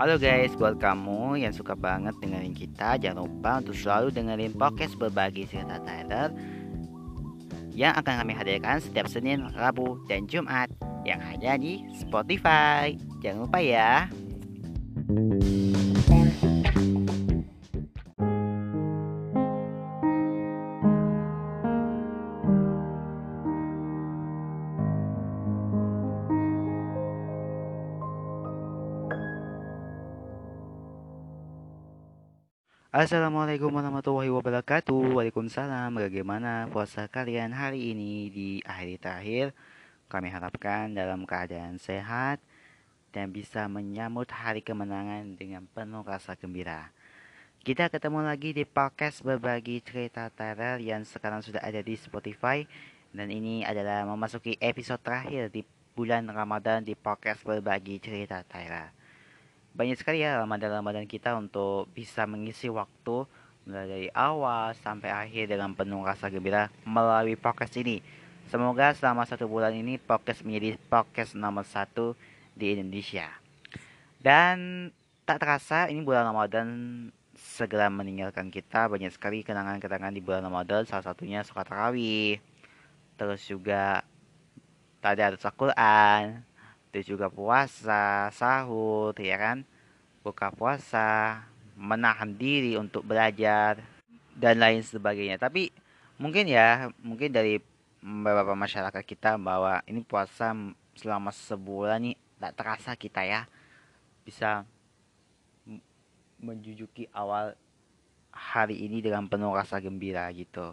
Halo guys, buat kamu yang suka banget dengerin kita, jangan lupa untuk selalu dengerin podcast berbagi cerita Tyler yang akan kami hadirkan setiap Senin, Rabu, dan Jumat yang hanya di Spotify. Jangan lupa ya. Assalamualaikum warahmatullahi wabarakatuh. Waalaikumsalam. Bagaimana puasa kalian hari ini di akhir terakhir? Kami harapkan dalam keadaan sehat Dan bisa menyambut hari kemenangan dengan penuh rasa gembira. Kita ketemu lagi di podcast berbagi cerita teror Yang sekarang sudah ada di Spotify. Dan ini adalah memasuki episode terakhir di bulan Ramadan di podcast berbagi cerita teror banyak sekali ya ramadan-ramadan kita untuk bisa mengisi waktu mulai dari awal sampai akhir dengan penuh rasa gembira melalui podcast ini. Semoga selama satu bulan ini podcast menjadi podcast nomor satu di Indonesia. Dan tak terasa ini bulan Ramadan segera meninggalkan kita banyak sekali kenangan-kenangan di bulan Ramadan salah satunya sholat tarawih terus juga tadi ada Al-Quran itu juga puasa, sahur, ya kan? Buka puasa, menahan diri untuk belajar dan lain sebagainya. Tapi mungkin ya, mungkin dari beberapa masyarakat kita bahwa ini puasa selama sebulan nih tak terasa kita ya bisa menjujuki awal hari ini dengan penuh rasa gembira gitu.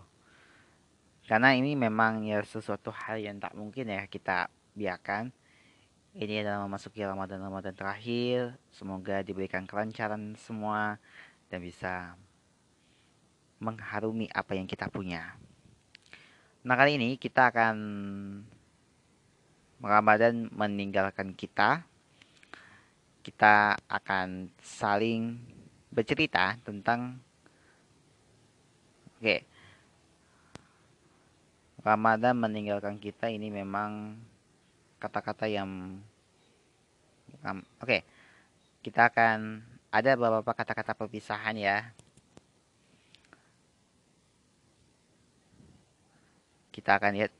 Karena ini memang ya sesuatu hal yang tak mungkin ya kita biarkan ini adalah memasuki Ramadan-Ramadan terakhir. Semoga diberikan kelancaran semua dan bisa mengharumi apa yang kita punya. Nah kali ini kita akan Ramadan meninggalkan kita. Kita akan saling bercerita tentang Oke. Ramadan meninggalkan kita ini memang kata-kata yang oke okay. kita akan ada beberapa kata-kata perpisahan ya kita akan lihat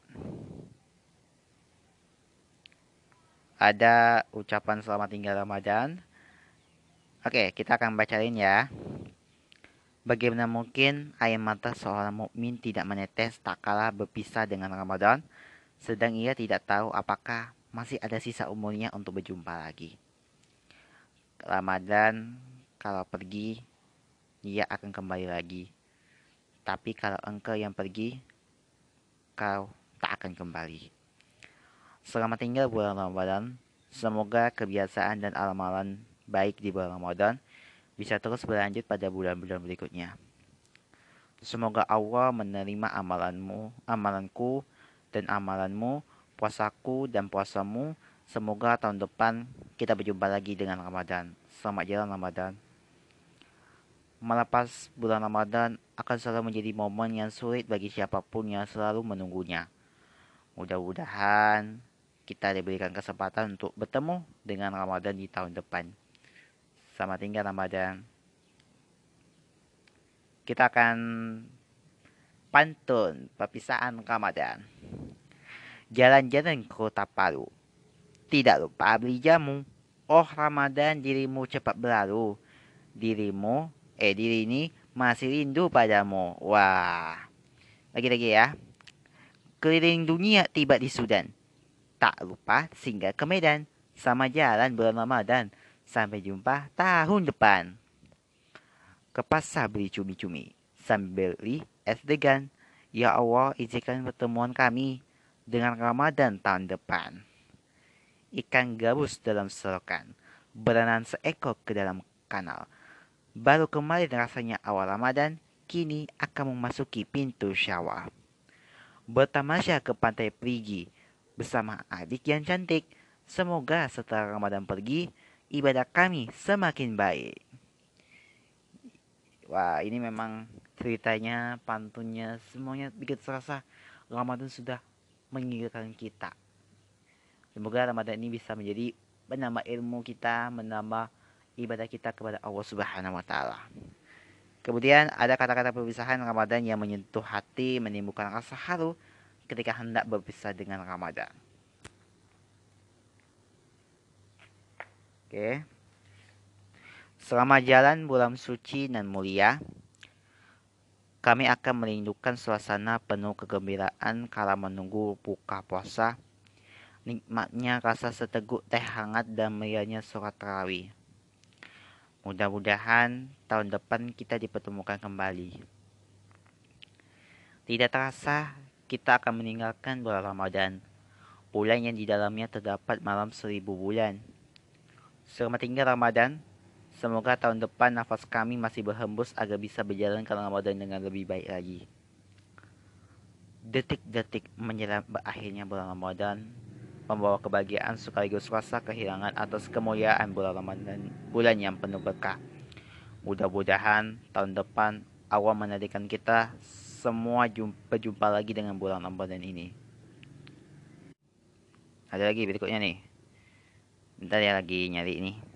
ada ucapan selamat tinggal Ramadan oke kita akan bacain ya Bagaimana mungkin air mata seorang mukmin tidak menetes tak kalah berpisah dengan Ramadan? Sedang ia tidak tahu apakah masih ada sisa umurnya untuk berjumpa lagi. Ramadan kalau pergi, ia akan kembali lagi. Tapi kalau engkau yang pergi, kau tak akan kembali. Selamat tinggal bulan Ramadan. Semoga kebiasaan dan amalan baik di bulan Ramadan bisa terus berlanjut pada bulan-bulan berikutnya. Semoga Allah menerima amalanmu, amalanku, dan amalanmu, puasaku dan puasamu. Semoga tahun depan kita berjumpa lagi dengan Ramadan. Selamat jalan Ramadan. Melepas bulan Ramadan akan selalu menjadi momen yang sulit bagi siapa pun yang selalu menunggunya. Mudah-mudahan kita diberikan kesempatan untuk bertemu dengan Ramadan di tahun depan. Selamat tinggal Ramadan. Kita akan pantun perpisahan Ramadan. Jalan-jalan ke kota Palu. Tidak lupa beli jamu. Oh Ramadan dirimu cepat berlalu. Dirimu, eh diri ini masih rindu padamu. Wah. Lagi-lagi ya. Keliling dunia tiba di Sudan. Tak lupa singgah ke Medan. Sama jalan bulan Ramadan. Sampai jumpa tahun depan. Ke pasar beli cumi-cumi. Sambil beli es degan. Ya Allah, izinkan pertemuan kami dengan Ramadan tahun depan. Ikan gabus dalam selokan, berenang seekor ke dalam kanal. Baru kemarin rasanya awal Ramadan, kini akan memasuki pintu syawal. Bertamasya ke pantai Perigi bersama adik yang cantik. Semoga setelah Ramadan pergi, ibadah kami semakin baik. Wah, ini memang ceritanya, pantunnya, semuanya bikin serasa Ramadan sudah mengingatkan kita. Semoga Ramadan ini bisa menjadi menambah ilmu kita, menambah ibadah kita kepada Allah Subhanahu wa taala. Kemudian ada kata-kata perpisahan Ramadan yang menyentuh hati, menimbulkan rasa haru ketika hendak berpisah dengan Ramadan. Oke. Selama jalan bulan suci dan mulia, kami akan merindukan suasana penuh kegembiraan kala menunggu buka puasa. Nikmatnya rasa seteguk teh hangat dan meriahnya surat tarawih. Mudah-mudahan tahun depan kita dipertemukan kembali. Tidak terasa kita akan meninggalkan bulan Ramadan, bulan yang di dalamnya terdapat malam seribu bulan. Selamat tinggal Ramadan, semoga tahun depan nafas kami masih berhembus agar bisa berjalan ke Ramadan dengan lebih baik lagi. Detik-detik menjelang berakhirnya bulan Ramadan, membawa kebahagiaan sekaligus rasa kehilangan atas kemuliaan bulan Ramadan, bulan yang penuh berkah. Mudah-mudahan tahun depan Allah menjadikan kita semua jumpa jumpa lagi dengan bulan Ramadan ini. Ada lagi berikutnya nih. Bentar ya lagi nyari ini.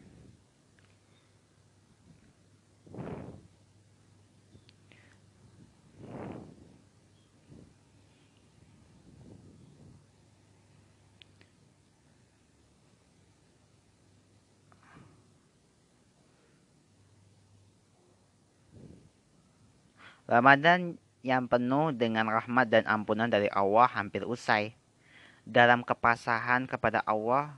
Ramadan yang penuh dengan rahmat dan ampunan dari Allah hampir usai. Dalam kepasahan kepada Allah,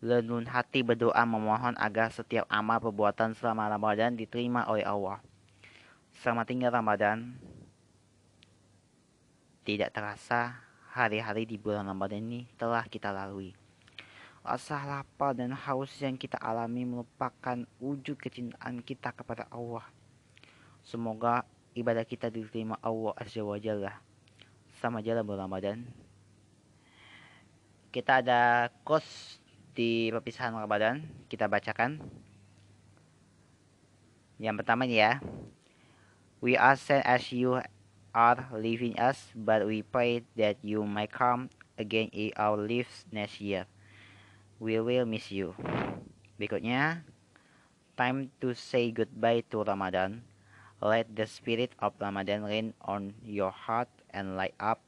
lenun hati berdoa memohon agar setiap amal perbuatan selama Ramadan diterima oleh Allah. Selamat tinggal Ramadan. Tidak terasa hari-hari di bulan Ramadan ini telah kita lalui. Rasa lapar dan haus yang kita alami merupakan wujud kecintaan kita kepada Allah. Semoga ibadah kita diterima Allah Azza wa Jalla sama jalan bulan Ramadan. Kita ada kos di perpisahan Ramadan, kita bacakan. Yang pertama ini ya. We are sad as you are leaving us, but we pray that you might come again in our lives next year. We will miss you. Berikutnya, time to say goodbye to Ramadan. Let the spirit of Ramadan rain on your heart and light up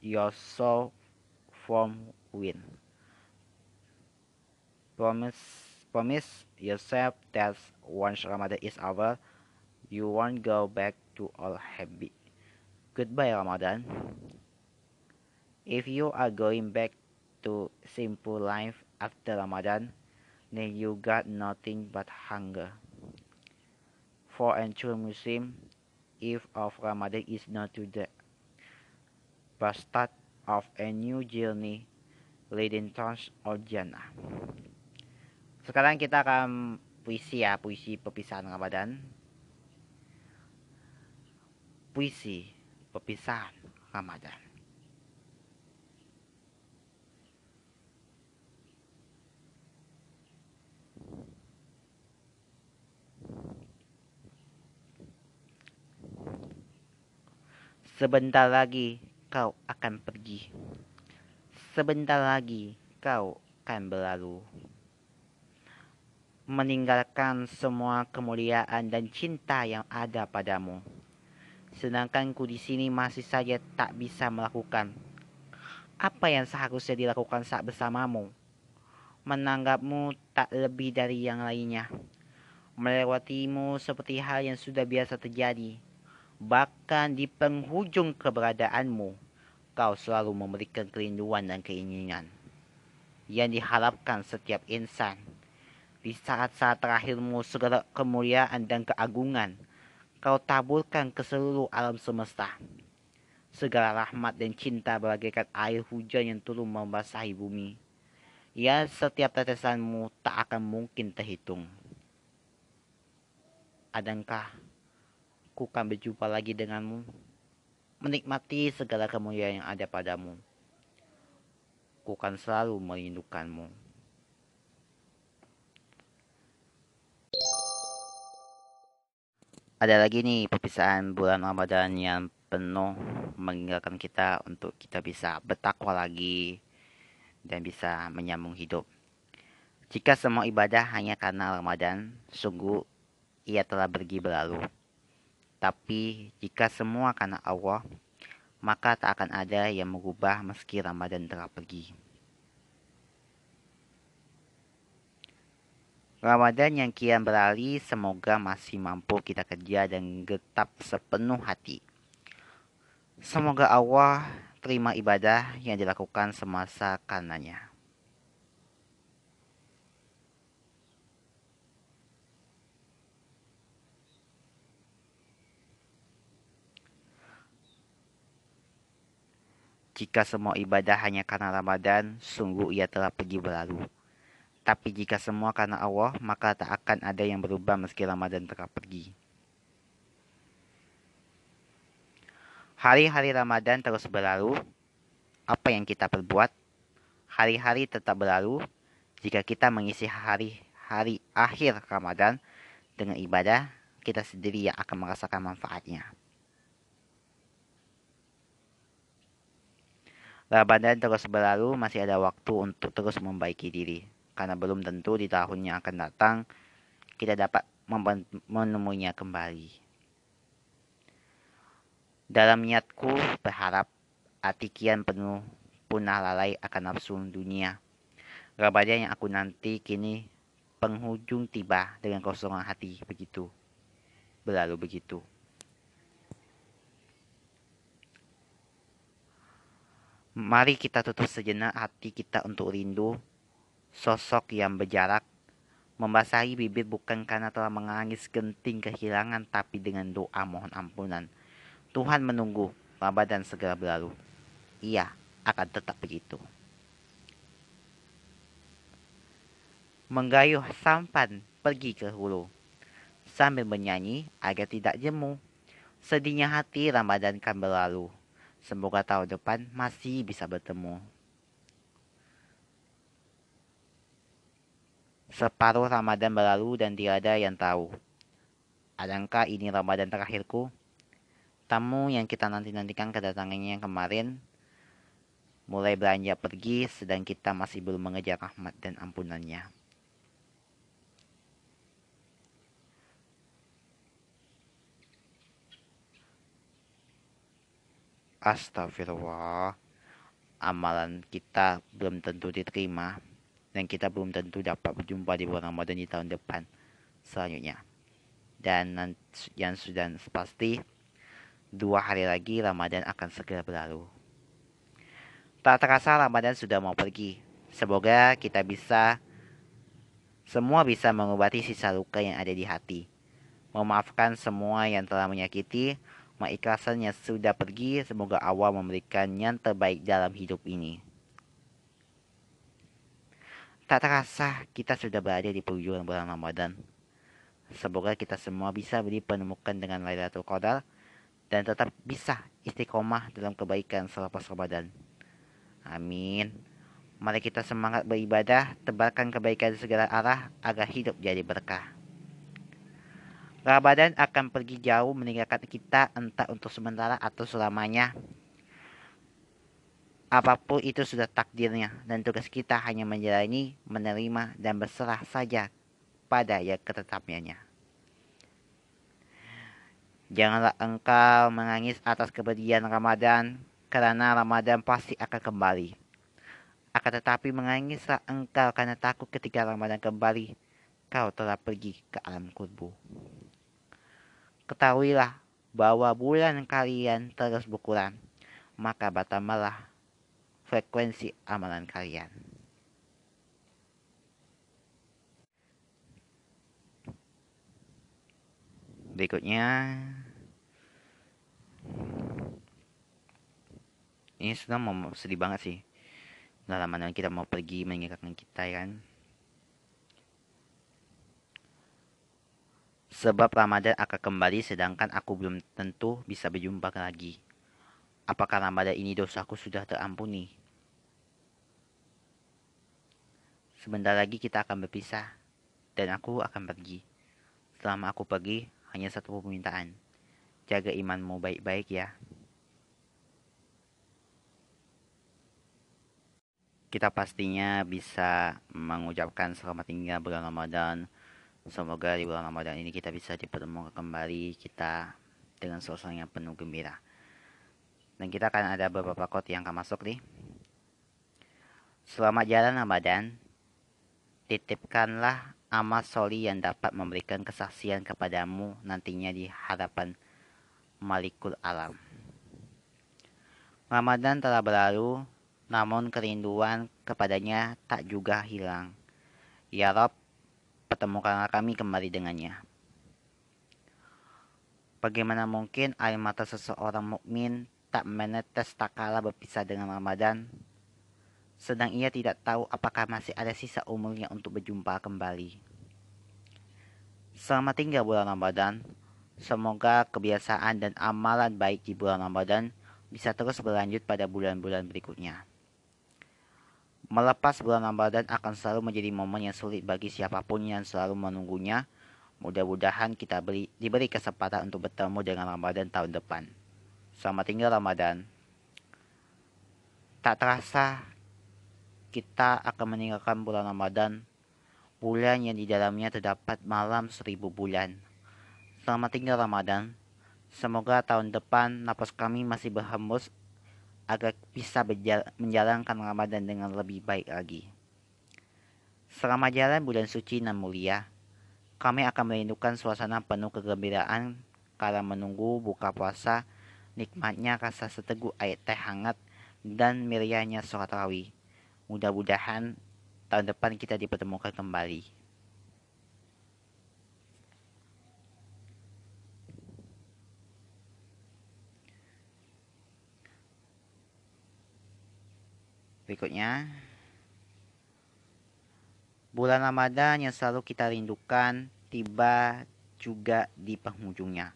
your soul from within. Promise, promise yourself that once Ramadan is over, you won't go back to old habit. Goodbye, Ramadan. If you are going back to simple life after Ramadan, then you got nothing but hunger for a true Muslim, if of Ramadan is not to the start of a new journey leading towards Jannah. Sekarang kita akan puisi ya, puisi perpisahan Ramadan. Puisi perpisahan Ramadan. Sebentar lagi kau akan pergi. Sebentar lagi kau akan berlalu. Meninggalkan semua kemuliaan dan cinta yang ada padamu. Sedangkan ku di sini masih saja tak bisa melakukan apa yang seharusnya dilakukan saat bersamamu. Menanggapmu tak lebih dari yang lainnya. Melewatimu seperti hal yang sudah biasa terjadi bahkan di penghujung keberadaanmu, kau selalu memberikan kerinduan dan keinginan yang diharapkan setiap insan. Di saat-saat terakhirmu segala kemuliaan dan keagungan, kau taburkan ke seluruh alam semesta. Segala rahmat dan cinta bagaikan air hujan yang turun membasahi bumi. Ya, setiap tetesanmu tak akan mungkin terhitung. Adakah aku akan berjumpa lagi denganmu, menikmati segala kemuliaan yang ada padamu. Aku akan selalu merindukanmu. Ada lagi nih perpisahan bulan Ramadan yang penuh mengingatkan kita untuk kita bisa bertakwa lagi dan bisa menyambung hidup. Jika semua ibadah hanya karena Ramadan, sungguh ia telah pergi berlalu. Tapi jika semua karena Allah, maka tak akan ada yang mengubah meski Ramadan telah pergi. Ramadan yang kian beralih semoga masih mampu kita kerja dan getap sepenuh hati. Semoga Allah terima ibadah yang dilakukan semasa karenanya. Jika semua ibadah hanya karena Ramadan, sungguh ia telah pergi berlalu. Tapi jika semua karena Allah, maka tak akan ada yang berubah meski Ramadan telah pergi. Hari-hari Ramadan terus berlalu. Apa yang kita perbuat? Hari-hari tetap berlalu jika kita mengisi hari-hari akhir Ramadan dengan ibadah, kita sendiri yang akan merasakan manfaatnya. Ramadan terus berlalu, masih ada waktu untuk terus membaiki diri. Karena belum tentu di tahun yang akan datang kita dapat menemuinya kembali. Dalam niatku berharap hati kian penuh punah lalai akan nafsu dunia. Ramadan yang aku nanti kini penghujung tiba dengan kosongan hati begitu. Berlalu begitu. Mari kita tutup sejenak hati kita untuk rindu sosok yang berjarak membasahi bibir bukan karena telah menangis genting kehilangan tapi dengan doa mohon ampunan. Tuhan menunggu Ramadan segera berlalu. Ia akan tetap begitu. Menggayuh sampan pergi ke hulu sambil menyanyi agar tidak jemu. Sedihnya hati Ramadan kan berlalu. Semoga tahun depan masih bisa bertemu. Separuh Ramadan berlalu dan tiada yang tahu. Adakah ini Ramadan terakhirku? Tamu yang kita nanti-nantikan kedatangannya kemarin mulai beranjak pergi sedang kita masih belum mengejar rahmat dan ampunannya. Astagfirullah. Amalan kita belum tentu diterima dan kita belum tentu dapat berjumpa di bulan Ramadan di tahun depan selanjutnya. Dan yang sudah pasti dua hari lagi Ramadan akan segera berlalu. Tak terasa Ramadan sudah mau pergi. Semoga kita bisa semua bisa mengobati sisa luka yang ada di hati. Memaafkan semua yang telah menyakiti Mengikhlasan yang sudah pergi, semoga Allah memberikan yang terbaik dalam hidup ini. Tak terasa kita sudah berada di penghujung bulan Ramadan. Semoga kita semua bisa dipertemukan dengan Lailatul Qadar dan tetap bisa istiqomah dalam kebaikan selepas Ramadan. Amin. Mari kita semangat beribadah, tebarkan kebaikan di segala arah agar hidup jadi berkah. Ramadan akan pergi jauh meninggalkan kita entah untuk sementara atau selamanya. Apa pun itu sudah takdirnya dan tugas kita hanya menjalani, menerima, dan berserah saja pada yang ketetapannya. Janganlah engkau menangis atas kepergian Ramadan, karena Ramadan pasti akan kembali. Akan tetapi menangislah engkau karena takut ketika Ramadan kembali, kau telah pergi ke alam kubur. Ketahuilah bahwa bulan kalian terus berkurang, maka bertambahlah frekuensi amalan kalian. Berikutnya, ini sudah mau sedih banget sih. Dalam mana kita mau pergi meninggalkan kita ya kan. Sebab Ramadan akan kembali sedangkan aku belum tentu bisa berjumpa lagi. Apakah Ramadan ini dosaku sudah terampuni? Sebentar lagi kita akan berpisah dan aku akan pergi. Selama aku pergi, hanya satu permintaan. Jaga imanmu baik-baik ya. kita pastinya bisa mengucapkan selamat tinggal bulan Ramadan. Semoga di bulan Ramadan ini kita bisa dipertemukan kembali kita dengan suasana yang penuh gembira. Dan kita akan ada beberapa quote yang akan masuk nih. Selamat jalan Ramadan. Titipkanlah amal soli yang dapat memberikan kesaksian kepadamu nantinya di hadapan Malikul Alam. Ramadan telah berlalu, namun kerinduan kepadanya tak juga hilang. Ya Rob, pertemukanlah kami kembali dengannya. Bagaimana mungkin air mata seseorang mukmin tak menetes tak kala berpisah dengan Ramadan? Sedang ia tidak tahu apakah masih ada sisa umurnya untuk berjumpa kembali. Selamat tinggal bulan Ramadan. Semoga kebiasaan dan amalan baik di bulan Ramadan bisa terus berlanjut pada bulan-bulan berikutnya. Melepas bulan Ramadan akan selalu menjadi momen yang sulit bagi siapa pun yang selalu menunggunya. Mudah-mudahan kita beri, diberi kesempatan untuk bertemu dengan Ramadan tahun depan. Selamat tinggal Ramadan. Tak terasa kita akan meninggalkan bulan Ramadan, bulan yang di dalamnya terdapat malam seribu bulan. Selamat tinggal Ramadan. Semoga tahun depan napas kami masih berhembus agar bisa menjalankan Ramadan dengan lebih baik lagi. Selama jalan bulan suci dan mulia, kami akan merindukan suasana penuh kegembiraan kala menunggu buka puasa, nikmatnya rasa seteguk air teh hangat, dan meriahnya sholat rawih. Mudah-mudahan tahun depan kita dipertemukan kembali. Berikutnya, bulan Ramadan yang selalu kita rindukan tiba juga di penghujungnya.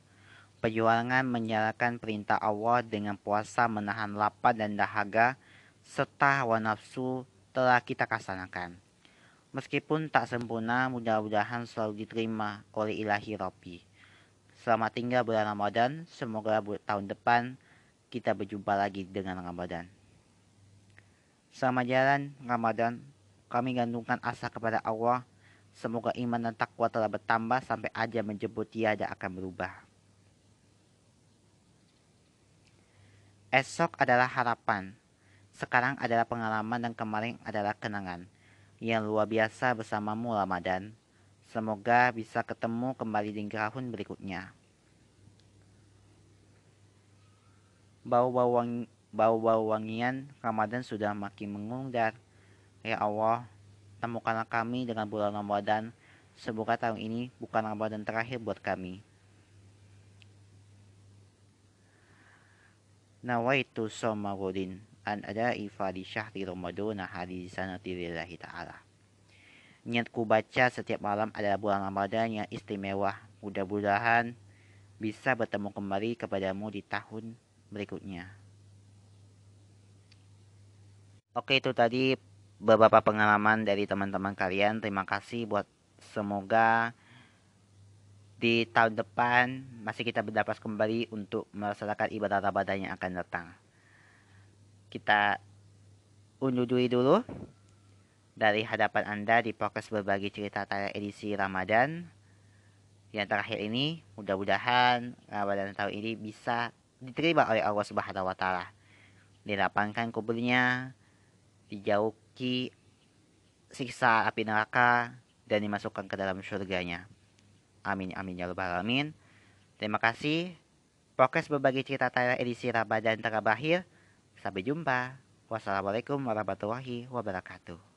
Perjuangan menyalakan perintah Allah dengan puasa menahan lapar dan dahaga serta hawa nafsu telah kita kasanakan. Meskipun tak sempurna, mudah-mudahan selalu diterima oleh ilahi Rabbi. Selamat tinggal bulan Ramadan, semoga tahun depan kita berjumpa lagi dengan Ramadan. Selama jalan Ramadan, kami gantungkan asa kepada Allah. Semoga iman dan takwa telah bertambah sampai aja menjemput tiada akan berubah. Esok adalah harapan. Sekarang adalah pengalaman dan kemarin adalah kenangan. Yang luar biasa bersamamu Ramadan. Semoga bisa ketemu kembali di tahun berikutnya. Bau-bau wangi bau-bau wangian Ramadan sudah makin mengundar. Ya Allah, temukanlah kami dengan bulan Ramadan. Semoga tahun ini bukan Ramadan terakhir buat kami. Nawaitu somarudin an ada ifadi syahri Ramadan hari sanati lillahi ta'ala. Niatku baca setiap malam adalah bulan Ramadan yang istimewa. Mudah-mudahan bisa bertemu kembali kepadamu di tahun berikutnya. Oke itu tadi beberapa pengalaman dari teman-teman kalian. Terima kasih buat semoga di tahun depan masih kita berdapat kembali untuk melaksanakan ibadah Ramadan yang akan datang. Kita undur diri dulu dari hadapan Anda di podcast berbagi cerita tayang edisi Ramadan. Yang terakhir ini, mudah-mudahan Ramadan tahun ini bisa diterima oleh Allah Subhanahu wa taala. Dilapangkan kuburnya, dijauhi siksa api neraka dan dimasukkan ke dalam surganya. Amin amin ya rabbal alamin. Terima kasih. Podcast berbagi cerita Tayla edisi Ramadan terakhir. Sampai jumpa. Wassalamualaikum warahmatullahi wabarakatuh.